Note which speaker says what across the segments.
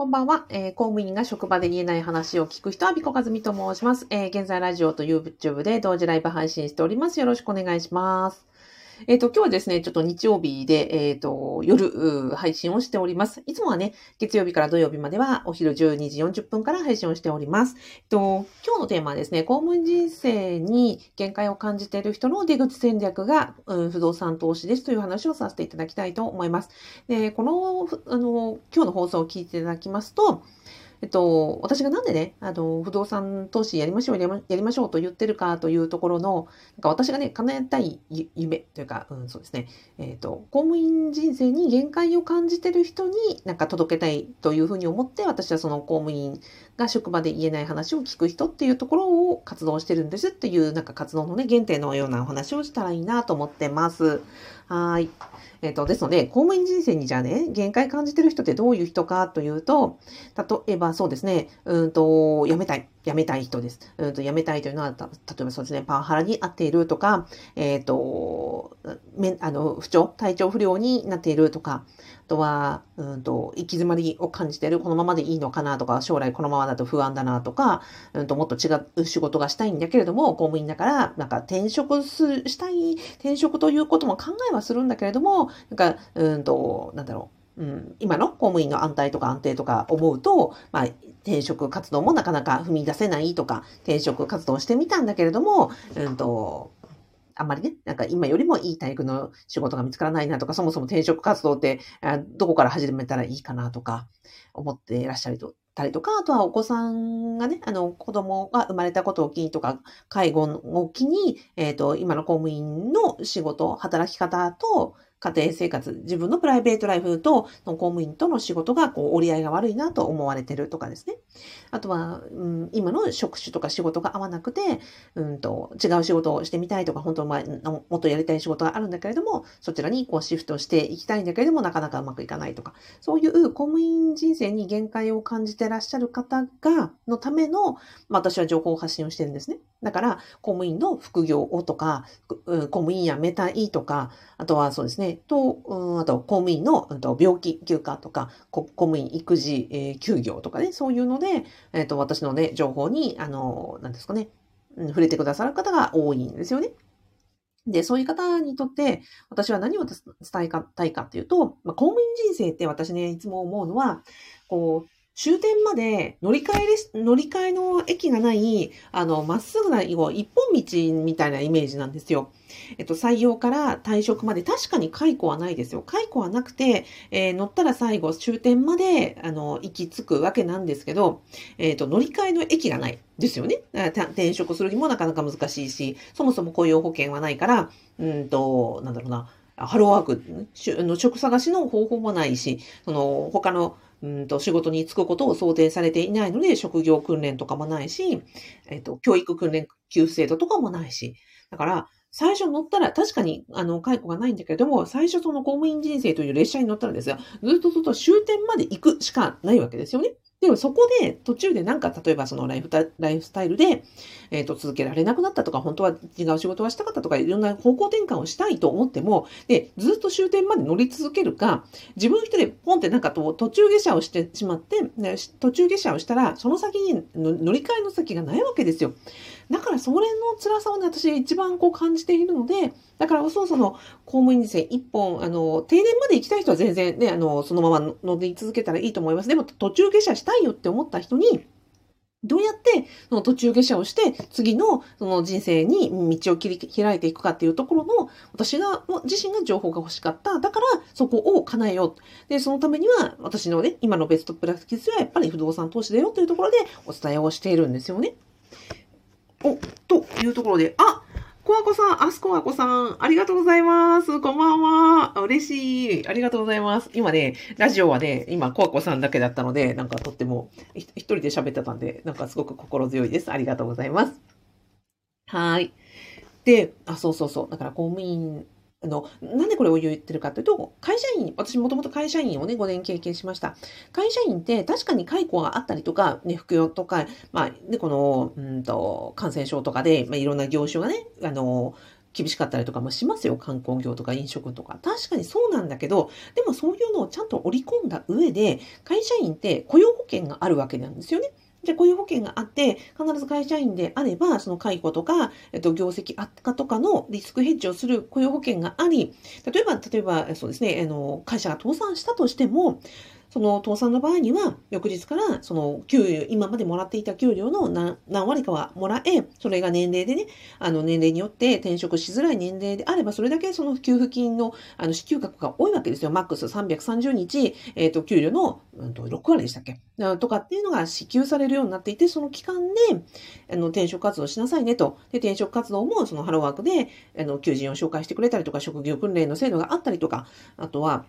Speaker 1: こんばんは、えー公務員が職場で言えない話を聞く人は、ビコカズミと申します。えー現在ラジオと YouTube で同時ライブ配信しております。よろしくお願いします。えっ、と、今日はですね、ちょっと日曜日で、えっ、と、夜、配信をしております。いつもはね、月曜日から土曜日まではお昼12時40分から配信をしております。えっと、今日のテーマはですね、公務員人生に限界を感じている人の出口戦略が、うん不動産投資ですという話をさせていただきたいと思います。で、この、あの、今日の放送を聞いていただきますと、えっと、私がなんでね、あの、不動産投資やりましょう、やりましょうと言ってるかというところの、なんか私がね、叶えたい夢というか、うん、そうですね、えっと、公務員人生に限界を感じてる人になんか届けたいというふうに思って、私はその公務員が職場で言えない話を聞く人っていうところを活動してるんですっていう、なんか活動のね、原点のようなお話をしたらいいなと思ってます。はい。えっ、と、ですので、公務員人生にじゃあね、限界感じてる人ってどういう人かというと、例えばそうですね、うんと、辞めたい。辞めたい人です。うんと、辞めたいというのは、例えばそうですね、パワハラに合っているとか、えっ、と、めあの、不調、体調不良になっているとか、とは、うんと、行き詰まりを感じてる、このままでいいのかなとか、将来このままだと不安だなとか、うんと、もっと違う仕事がしたいんだけれども、公務員だから、なんか転職すしたい、転職ということも考えはするんだけれども、なんか、うんと、なんだろう。うん、今の公務員の安泰とか安定とか思うと、まあ、転職活動もなかなか踏み出せないとか、転職活動してみたんだけれども、うんと、あんまりね、なんか今よりもいい体育の仕事が見つからないなとか、そもそも転職活動ってどこから始めたらいいかなとか思っていらっしゃると。たりとか、あとはお子さんがね、あの、子供が生まれたことを機にとか、介護を機に、えっ、と、今の公務員の仕事、働き方と、家庭生活、自分のプライベートライフと、公務員との仕事が、こう、折り合いが悪いなと思われてるとかですね。あとは、うん、今の職種とか仕事が合わなくて、うんと、違う仕事をしてみたいとか、本当は前もっとやりたい仕事があるんだけれども、そちらにこうシフトしていきたいんだけれども、なかなかうまくいかないとか、そういう公務員人生に限界を感じてらっしゃる方が、のための、まあ、私は情報発信をしてるんですね。だから、公務員の副業をとか、公務員辞めたいとか、あとはそうですね、と、うんあと公務員の、うんと病気休暇とか、公務員育児、えー休業とかね、そういうので、えっ、と、私のね、情報に、あの、なんですかね、うん触れてくださる方が多いんですよね。で、そういう方にとって、私は何を伝えたいかっていうと、まあ、公務員人生って私ね、いつも思うのは、こう、終点まで乗り換えです、乗り換えの駅がない、あの、まっすぐな、一本道みたいなイメージなんですよ。えっと、採用から退職まで、確かに解雇はないですよ。解雇はなくて、えー乗ったら最後、終点まで、あの、行き着くわけなんですけど、えっと、乗り換えの駅がない。ですよね。転職するにもなかなか難しいし、そもそも雇用保険はないから、うんと、なんだろうな、ハローワーク、の職探しの方法もないし、その、他の、うんと、仕事に就くことを想定されていないので、職業訓練とかもないし、えっと、教育訓練給付制度とかもないし。だから、最初乗ったら、確かに、あの、解雇がないんだけれども、最初その公務員人生という列車に乗ったらですよ、ずっとずっと終点まで行くしかないわけですよね。でもそこで途中でなんか例えばそのライフライフスタイルで、えっ、と続けられなくなったとか、本当は違う仕事がしたかったとか、いろんな方向転換をしたいと思っても、で、ずっと終点まで乗り続けるか、自分一人でポンってなんかと途中下車をしてしまって、途中下車をしたら、その先に乗り換えの先がないわけですよ。だからそれの辛さをね、私一番こう感じているので、だからこそその公務員人生一本、あの、定年まで行きたい人は全然ね、あの、そのまま乗り続けたらいいと思います。でも途中下車したいよって思った人に、どうやってその途中下車をして次のその人生に道を切り開いていくかっていうところの私が自身が情報が欲しかった。だからそこを叶えよう。で、そのためには私のね、今のベストプラクティスはやっぱり不動産投資だよというところでお伝えをしているんですよね。お、というところで、あコアコさん、アスコアコさん、ありがとうございます。こんばんは。嬉しい。ありがとうございます。今ね、ラジオはね、今、コアコさんだけだったので、なんかとっても、一人で喋ってたんで、なんかすごく心強いです。ありがとうございます。はい。で、あ、そうそうそう。だから公務員、あの、なんでこれを言ってるかというと、会社員、私もともと会社員をね、5年経験しました。会社員って確かに解雇があったりとか、ね、副業とか、まあ、ね、この、うんと、感染症とかで、まあ、いろんな業種がね、あの、厳しかったりとかもしますよ。観光業とか飲食とか。確かにそうなんだけど、でもそういうのをちゃんと織り込んだ上で、会社員って雇用保険があるわけなんですよね。じゃあ雇用保険があって、必ず会社員であれば、その解雇とか、えっと、業績悪化とかのリスクヘッジをする雇用保険があり、例えば、例えば、そうですね、あの、会社が倒産したとしても、その倒産の場合には、翌日から、その給与、今までもらっていた給料の何何割かはもらえ、それが年齢でね、あの年齢によって転職しづらい年齢であれば、それだけその給付金のあの支給額が多いわけですよ。マックス330日、えっ、ー、と、給料の、うん、と6割でしたっけ？とかっていうのが支給されるようになっていて、その期間で、あの、転職活動しなさいねと。で、転職活動も、そのハローワークで、あの、求人を紹介してくれたりとか、職業訓練の制度があったりとか、あとは、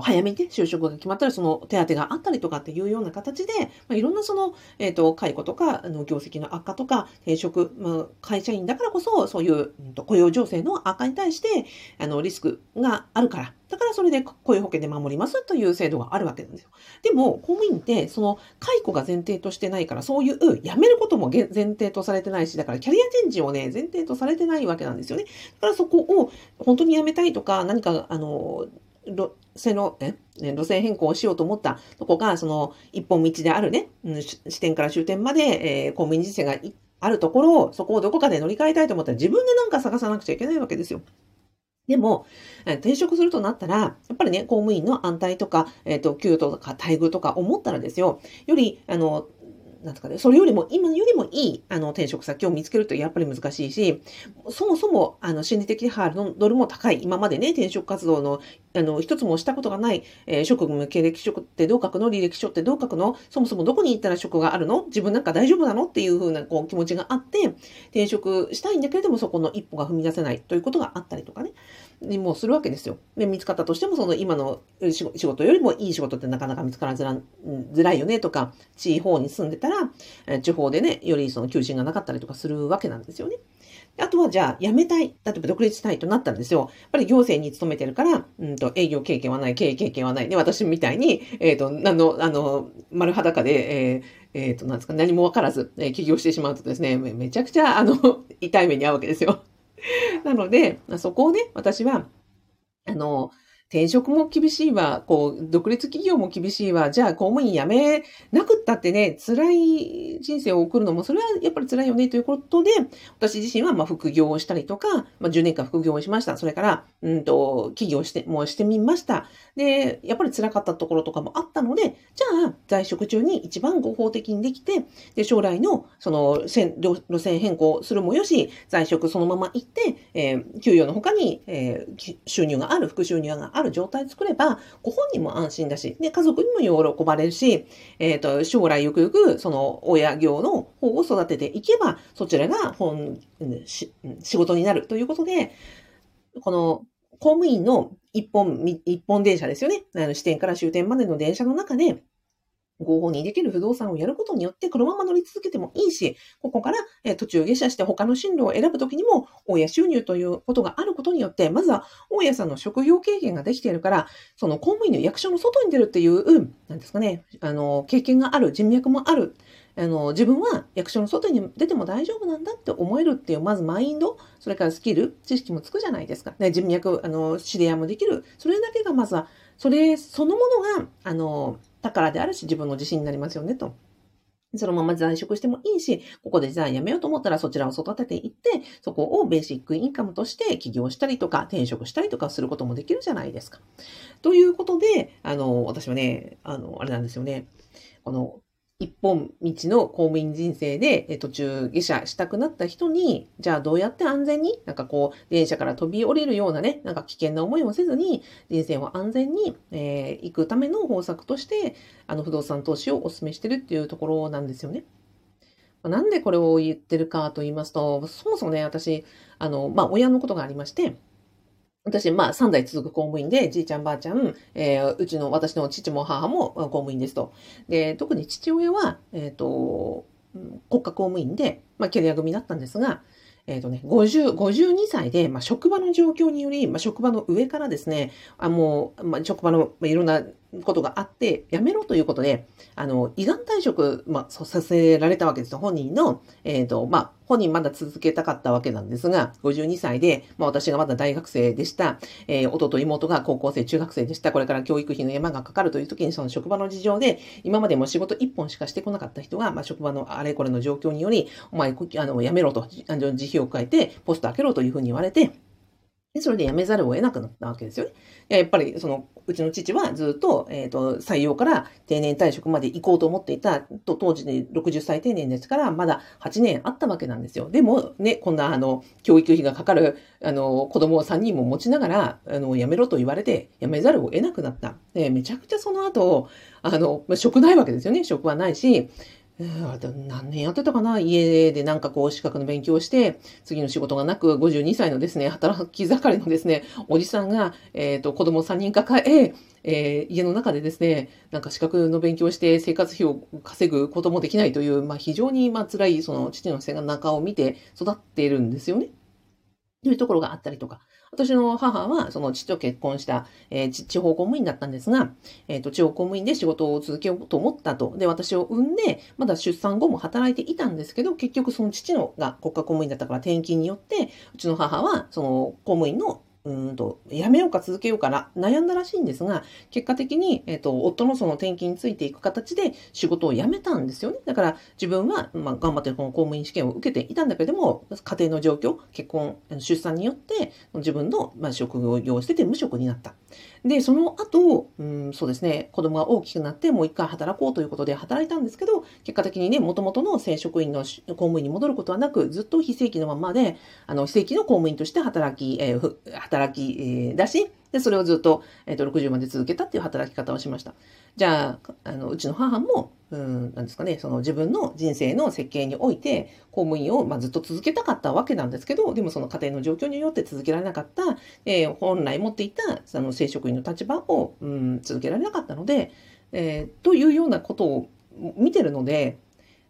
Speaker 1: 早めにね、就職が決まったらその手当があったりとかっていうような形で、まあ、いろんなその、えっ、ー、と、解雇とか、あの、業績の悪化とか、転職、まあ、会社員だからこそ、そういう、うん、と雇用情勢の悪化に対して、あの、リスクがあるから、だからそれで雇用保険で守りますという制度があるわけなんですよ。でも、公務員って、その、解雇が前提としてないから、そういう、辞めることも前提とされてないし、だからキャリアチェンジをね、前提とされてないわけなんですよね。だからそこを、本当に辞めたいとか、何か、あの、路線の、え、路線変更をしようと思ったとこが、その一本道であるね、うん、支点から終点まで、えー、公務員人生があるところを、そこをどこかで乗り換えたいと思ったら自分でなんか探さなくちゃいけないわけですよ。でも、転職するとなったら、やっぱりね、公務員の安泰とか、えっ、ー、と、給与とか待遇とか思ったらですよ、より、あの、なんですかね、それよりも、今よりもいい、あの、転職先を見つけるとやっぱり難しいし、そもそも、あの、心理的ハードルも高い。今までね、転職活動の、あの、一つもしたことがない、えー、職務経歴書ってどう書くの履歴書ってどう書くの？そもそもどこに行ったら職があるの？自分なんか大丈夫なの？っていうふうな、こう、気持ちがあって、転職したいんだけれども、そこの一歩が踏み出せないということがあったりとかね。にもするわけですよ。で、見つかったとしても、その今の仕事よりもいい仕事ってなかなか見つからづらいよね？とか、地方に住んでたら、え地方でね、よりその求人がなかったりとかするわけなんですよね。あとはじゃあ辞めたい。例えば独立したいとなったんですよ。やっぱり行政に勤めてるから、うんと営業経験はない、経営経験はない。で、私みたいに、えっ、ー、と、あの、あの、丸裸で、えーえっ、と、なんですか、何も分からず、えー、起業してしまうとですね、めちゃくちゃ、あの、痛い目に遭うわけですよ。なので、そこをね、私は、あの、転職も厳しいわ、こう、独立企業も厳しいわ、じゃあ公務員辞めなくったってね、辛い人生を送るのも、それはやっぱり辛いよねということで、私自身はまあ副業をしたりとか、まあ、10年間副業をしました。それから、うんと、企業して、もうしてみました。で、やっぱり辛かったところとかもあったので、じゃあ、在職中に一番合法的にできて、で、将来の、その、路線変更するもよし、在職そのまま行って、えー、給与の他に、えー、収入がある、副収入がある状態作れば、ご本人も安心だし、で、家族にも喜ばれるし、えっ、ー、と、将来ゆくゆく、その、親業の方を育てていけば、そちらが本、仕事になるということで、この、公務員の一本、一本電車ですよね。あの、支店から終点までの電車の中で、合法にできる不動産をやることによって、このまま乗り続けてもいいし、ここから、え途中下車して他の進路を選ぶときにも、大家収入ということがあることによって、まずは大家さんの職業経験ができているから、その公務員の役所の外に出るっていう、なんですかね、あの、経験がある、人脈もある。あの、自分は役所の外に出ても大丈夫なんだって思えるっていう、まずマインド、それからスキル、知識もつくじゃないですか。ね、人脈、あの、知り合いもできる。それだけがまずは、それそのものが、あの、宝であるし、自分の自信になりますよね、と。そのまま在職してもいいし、ここでじゃあ辞めようと思ったらそちらを育てていって、そこをベーシックインカムとして起業したりとか転職したりとかすることもできるじゃないですか。ということで、あの、私はね、あの、あれなんですよね。この、一本道の公務員人生で途中下車したくなった人に、じゃあどうやって安全に、なんかこう、電車から飛び降りるようなね、なんか危険な思いをせずに、人生を安全に、えー、行くための方策として、あの不動産投資をお勧めしてるっていうところなんですよね。なんでこれを言ってるかと言いますと、そもそもね、私、あの、まあ、親のことがありまして、私、まあ、3代続く公務員で、じいちゃんばあちゃん、えー、うちの私の父も母も公務員ですと。で、特に父親は、えっ、ー、と、国家公務員で、まあ、キャリア組だったんですが、えっ、ー、とね、50、52歳で、まあ、職場の状況により、まあ、職場の上からですね、あもう、まあ、職場の、まあ、いろんなことがあって、辞めろということで、あの、胃がん退職、まあ、させられたわけですよ。本人の、えっ、ー、と、まあ、本人まだ続けたかったわけなんですが、52歳で、まあ私がまだ大学生でした、えー、弟妹が高校生、中学生でした、これから教育費の山がかかるという時にその職場の事情で、今までも仕事一本しかしてこなかった人が、まあ職場のあれこれの状況により、お前、あの、辞めろと、あの、辞表を変えて、ポスト開けろというふうに言われて、で、それで辞めざるを得なくなったわけですよね。やっぱり、その、うちの父はずっと、えっ、ー、と、採用から定年退職まで行こうと思っていた、と当時で60歳定年ですから、まだ8年あったわけなんですよ。でも、ね、こんな、あの、教育費がかかる、あの、子供を3人も持ちながら、あの、辞めろと言われて、辞めざるを得なくなった。で、めちゃくちゃその後、あの、職ないわけですよね。職はないし、何年やってたかな？家でなんかこう資格の勉強をして、次の仕事がなく、52歳のですね、働き盛りのですね、おじさんが、えっ、ー、と、子供3人抱え、えー、家の中でですね、なんか資格の勉強して生活費を稼ぐこともできないという、まあ非常にまあ辛いその父の背中を見て育っているんですよね。というところがあったりとか。私の母は、その父と結婚した、えー、地方公務員だったんですが、えっ、ー、と、地方公務員で仕事を続けようと思ったと。で、私を産んで、まだ出産後も働いていたんですけど、結局その父のが国家公務員だったから転勤によって、うちの母は、その公務員のうんと、やめようか続けようかな、悩んだらしいんですが、結果的に、えっ、ー、と、夫のその転勤についていく形で仕事を辞めたんですよね。だから自分は、まあ、頑張ってこの公務員試験を受けていたんだけれども、家庭の状況、結婚、出産によって、自分の、まあ、職業を捨てて無職になった。で、その後、うん、そうですね、子供が大きくなってもう一回働こうということで働いたんですけど、結果的にね、もともとの正職員の公務員に戻ることはなく、ずっと非正規のままで、あの、非正規の公務員として働き、えー、働働き、えー、出し、で、それをずっと、えっ、と、60まで続けたっていう働き方をしました。じゃあ、あの、うちの母も、うん、なんですかね、その自分の人生の設計において、公務員を、まあ、ずっと続けたかったわけなんですけど、でもその家庭の状況によって続けられなかった、えー、本来持っていた、その正職員の立場を、うん、続けられなかったので、えー、というようなことを見てるので、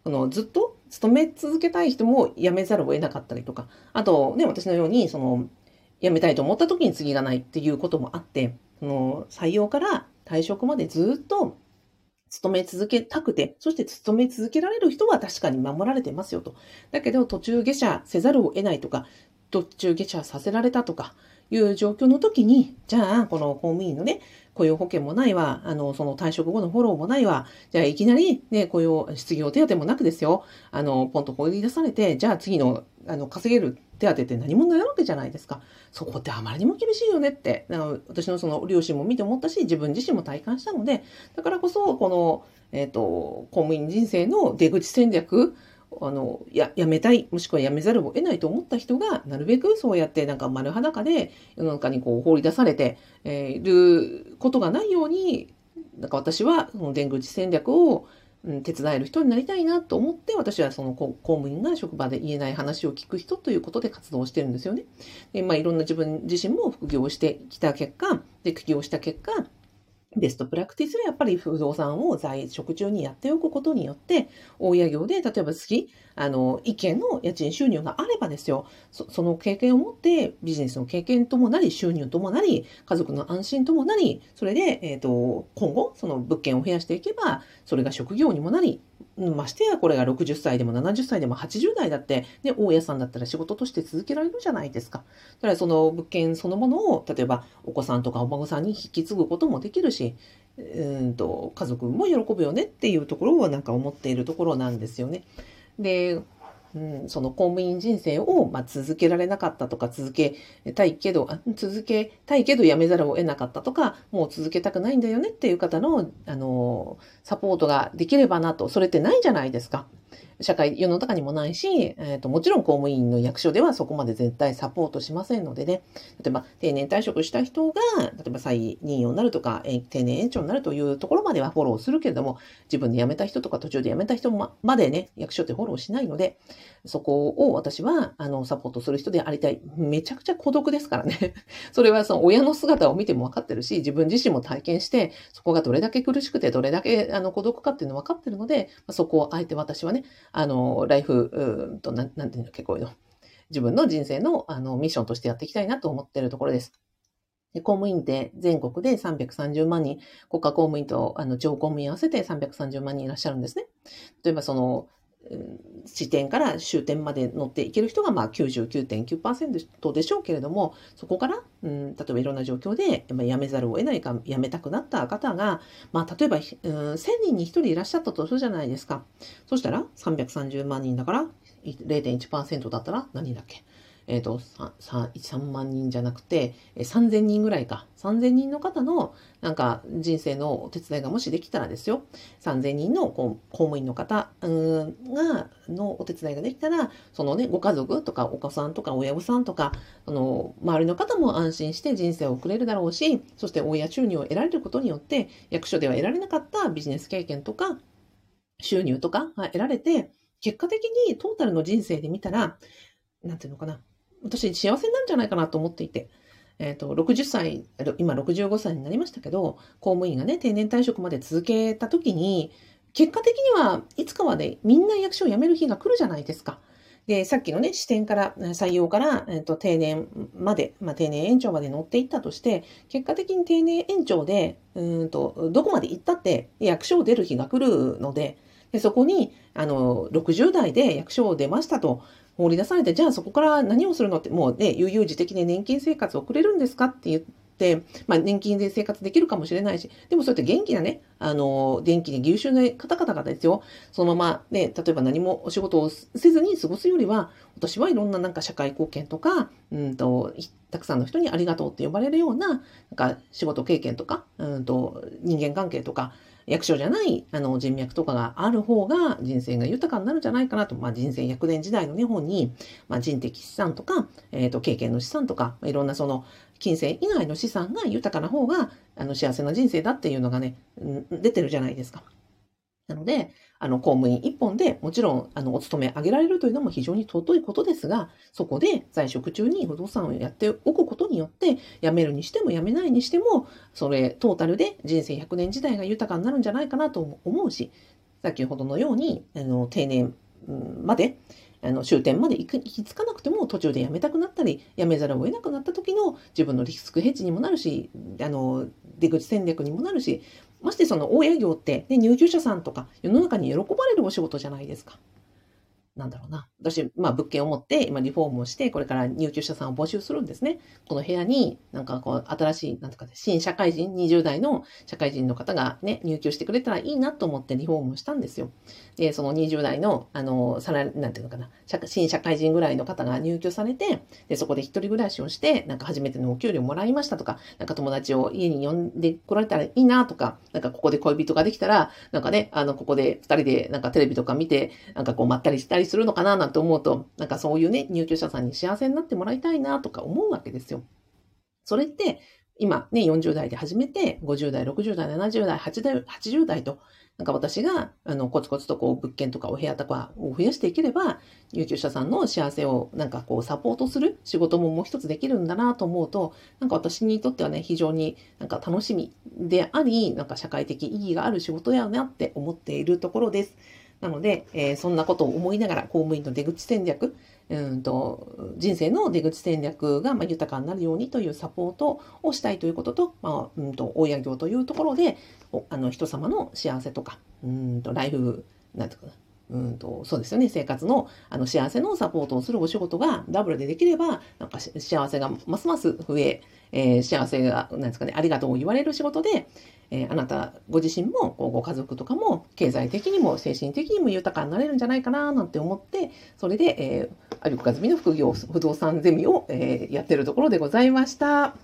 Speaker 1: あの、ずっと勤め続けたい人も辞めざるを得なかったりとか、あとね、私のように、その、辞めたいと思った時に次がないっていうこともあって、その採用から退職までずっと勤め続けたくて、そして勤め続けられる人は確かに守られてますよと。だけど途中下車せざるを得ないとか、途中下車させられたとかいう状況の時に、じゃあ、この公務員のね、雇用保険もないわ、あの、その退職後のフォローもないわ、じゃあいきなりね、雇用、失業手当もなくですよ、あの、ポンと放り出されて、じゃあ次の、あの、稼げる手当って何もないわけじゃないですか。そこってあまりにも厳しいよねって、私のその両親も見て思ったし、自分自身も体感したので、だからこそ、この、えっ、ー、と、公務員人生の出口戦略、あの、や、やめたい、もしくはやめざるを得ないと思った人が、なるべくそうやってなんか丸裸で世の中にこう放り出されて、えー、いることがないように、なんか私はその出口戦略を、うん、手伝える人になりたいなと思って、私はその公務員が職場で言えない話を聞く人ということで活動してるんですよね。で、まあいろんな自分自身も副業してきた結果、で、副業した結果、ベストプラクティスはやっぱり不動産を在職中にやっておくことによって、大家業で、例えば月、あの、一軒の家賃収入があればですよ、そその経験を持ってビジネスの経験ともなり、収入ともなり、家族の安心ともなり、それで、えっ、ー、と、今後、その物件を増やしていけば、それが職業にもなり、ましてやこれが60歳でも70歳でも80代だって、ね、大家さんだったら仕事として続けられるじゃないですか。だからその物件そのものを、例えばお子さんとかお孫さんに引き継ぐこともできるし、うんと家族も喜ぶよねっていうところをなんか思っているところなんですよね。で、うん、その公務員人生を、まあ、続けられなかったとか、続けたいけど、続けたいけど辞めざるを得なかったとか、もう続けたくないんだよねっていう方の、あの、サポートができればなと、それってないじゃないですか。社会、世の中にもないし、えーと、もちろん公務員の役所ではそこまで絶対サポートしませんのでね、例えば定年退職した人が、例えば再任用になるとか、え定年延長になるというところまではフォローするけれども、自分で辞めた人とか途中で辞めた人までね、役所ってフォローしないので、そこを私は、あの、サポートする人でありたい。めちゃくちゃ孤独ですからね。それはその親の姿を見ても分かってるし、自分自身も体験して、そこがどれだけ苦しくて、どれだけあの孤独かっていうの分かってるので、そこをあえて私はね、あの、ライフ、うんと、なん、なんていうんだっけ、こういうの。自分の人生のあのミッションとしてやっていきたいなと思ってるところです。で公務員って全国で330万人、国家公務員とあの地方公務員合わせて330万人いらっしゃるんですね。例えばその、地点から終点まで乗っていける人がまあ99.9%でしょうけれども、そこから、うん、例えばいろんな状況で辞めざるを得ないか、辞めたくなった方が、まあ例えば、うん、1000人に1人いらっしゃったとするじゃないですか。そしたら330万人だから0.1%だったら何だっけ？えっ、ー、と3、万人じゃなくて、3000人ぐらいか。3000人の方の、なんか、人生のお手伝いがもしできたらですよ。3000人の公務員の方が、のお手伝いができたら、そのね、ご家族とかお子さんとか親御さんとか、あの、周りの方も安心して人生を送れるだろうし、そして親収入を得られることによって、役所では得られなかったビジネス経験とか、収入とかが得られて、結果的にトータルの人生で見たら、なんていうのかな。私幸せなんじゃないかなと思っていて。えっ、ー、と、60歳、今65歳になりましたけど、公務員がね、定年退職まで続けた時に、結果的にはいつかはね、みんな役所を辞める日が来るじゃないですか。で、さっきのね、視点から、採用から、えっ、と、定年まで、まあ、定年延長まで乗っていったとして、結果的に定年延長で、うんと、どこまで行ったって役所を出る日が来るので、でそこに、あの、60代で役所を出ましたと、放り出されて、じゃあそこから何をするのって、もうね、悠々自適で年金生活を送れるんですかって言って、まあ、年金で生活できるかもしれないし、でもそうやって元気なね、あの、元気で優秀な方々がですよ、そのままね、例えば何もお仕事をせずに過ごすよりは、私はいろんななんか社会貢献とか、うんと、たくさんの人にありがとうって呼ばれるような、なんか仕事経験とか、うんと、人間関係とか、役所じゃないあの人脈とかがある方が人生が豊かになるんじゃないかなと、まあ、人生100年時代の日本に、まあ、人的資産とか、えーと、経験の資産とか、いろんなその金銭以外の資産が豊かな方があの幸せな人生だっていうのがね、出てるじゃないですか。なので、あの、公務員一本でもちろん、あの、お勤め上げられるというのも非常に尊いことですが、そこで在職中に不動産をやっておくことによって、辞めるにしても辞めないにしても、それ、トータルで人生100年時代が豊かになるんじゃないかなと思うし、先ほどのように、あの、定年まで、あの終点まで行く行き着かなくても途中で辞めたくなったり辞めざるを得なくなった時の自分のリスクヘッジにもなるしあの出口戦略にもなるしましてその大営業って、ね、入居者さんとか世の中に喜ばれるお仕事じゃないですか。なんだろうな。私、まあ物件を持って今リフォームをして、これから入居者さんを募集するんですね。この部屋になんかこう新しい、なんとか新社会人、20代の社会人の方がね、入居してくれたらいいなと思ってリフォームをしたんですよ。で、その20代の、あの、さら、なんていうのかな、新社会人ぐらいの方が入居されて、で、そこで一人暮らしをして、なんか初めてのお給料もらいましたとか、なんか友達を家に呼んで来られたらいいなとか、なんかここで恋人ができたら、なんかね、あの、ここで二人でなんかテレビとか見て、なんかこうまったりしたりするのかななんて思うと、なんかそういうね、入居者さんに幸せになってもらいたいなとか思うわけですよ。それって、今ね、40代で始めて、50代、60代、70代、80代と、なんか私が、あの、コツコツとこう、物件とかお部屋とかを増やしていければ、入居者さんの幸せをなんかこう、サポートする仕事ももう一つできるんだなと思うと、なんか私にとってはね、非常になんか楽しみであり、なんか社会的意義がある仕事やなって思っているところです。なので、えー、そんなことを思いながら公務員の出口戦略、うんと人生の出口戦略がまあ豊かになるようにというサポートをしたいということと、まあ、うんと親業というところであの人様の幸せとかうんとライフなんていうかなうんとそうですよね。生活のあの幸せのサポートをするお仕事がダブルでできればなんか幸せがますます増ええー、幸せがなんですかねありがとうを言われる仕事で、えー、あなたご自身もご家族とかも経済的にも精神的にも豊かになれるんじゃないかななんて思ってそれで、えー、有岡住の副業不動産ゼミを、えー、やってるところでございました。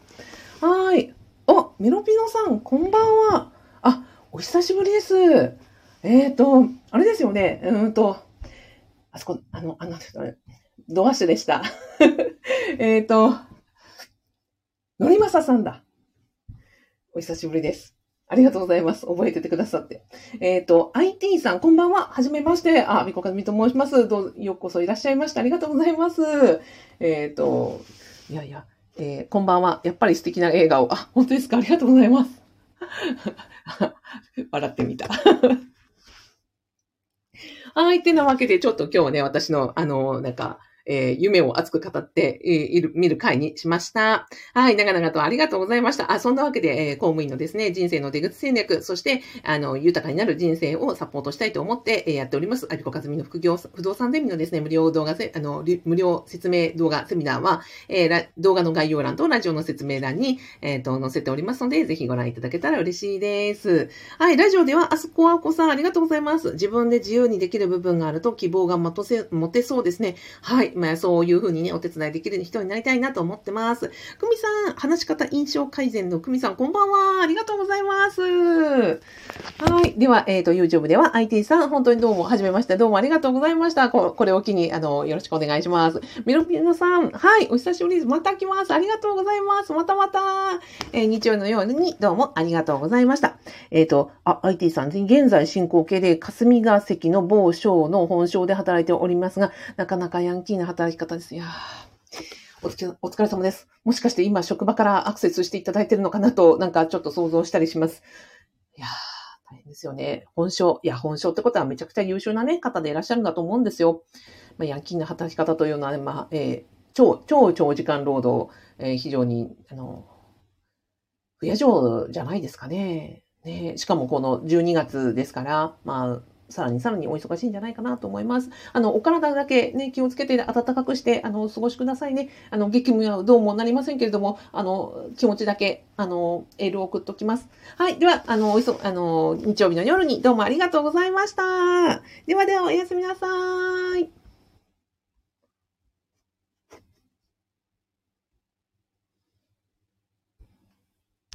Speaker 1: はい。あメロピノさんこんばんは。あお久しぶりです。えっ、ー、とあれですよねうんとあそこあのあのドアッシュでした えっとのりまささんだ。お久しぶりです。ありがとうございます。覚えててくださって。えっ、ー、と、IT さん、こんばんは。はじめまして。あ、みこかみと申します。どうようこそいらっしゃいました。ありがとうございます。えっ、ー、と、いやいや、えー、こんばんは。やっぱり素敵な映画を。あ、本当ですかありがとうございます。笑ってみた。はい。ってなわけで、ちょっと今日ね、私の、あの、なんか、えー、夢を熱く語って、いる、見る回にしました。はい、長々とありがとうございました。あ、そんなわけで、えー、公務員のですね、人生の出口戦略、そして、あの、豊かになる人生をサポートしたいと思って、えー、やっております。アビコカズミの副業、不動産ゼミのですね、無料動画、あの、無料説明動画セミナーは、えー、動画の概要欄とラジオの説明欄に、えっ、と、載せておりますので、ぜひご覧いただけたら嬉しいです。はい、ラジオでは、あすこあこさん、ありがとうございます。自分で自由にできる部分があると希望が持てそうですね。はい、まあ、そういうふうにね、お手伝いできる人になりたいなと思ってます。くみさん、話し方印象改善のくみさん、こんばんは。ありがとうございます。はい。では、えっ、ー、と、YouTube では IT さん、本当にどうも、はじめまして、どうもありがとうございました。これを機に、あの、よろしくお願いします。ミロピノさん、はい、お久しぶりです。また来ます。ありがとうございます。またまた。えー、日曜のように、どうもありがとうございました。えっ、ー、と、あ、IT さん、現在進行形で、霞が関の某省の本省で働いておりますが、なかなかヤンキーな働き方です。いやおお疲れ様です。もしかして今職場からアクセスしていただいてるのかなと、なんかちょっと想像したりします。いや、大変ですよね。本省。いや、本省ってことはめちゃくちゃ優秀なね、方でいらっしゃるんだと思うんですよ。まあ、ヤンキーな働き方というのは、ね、まあ、えー、超、超長時間労働、えー、非常に、あの、不夜城じゃないですかね。ねしかもこの12月ですから、まあ、さらにさらにお忙しいんじゃないかなと思います。あの、お体だけね、気をつけて暖かくして、あの、お過ごしくださいね。あの、激務はどうもなりませんけれども、あの、気持ちだけ、あの、エールを送っときます。はい。では、あの、おいそ、あの、日曜日の夜にどうもありがとうございました。ではでは、おやすみなさい。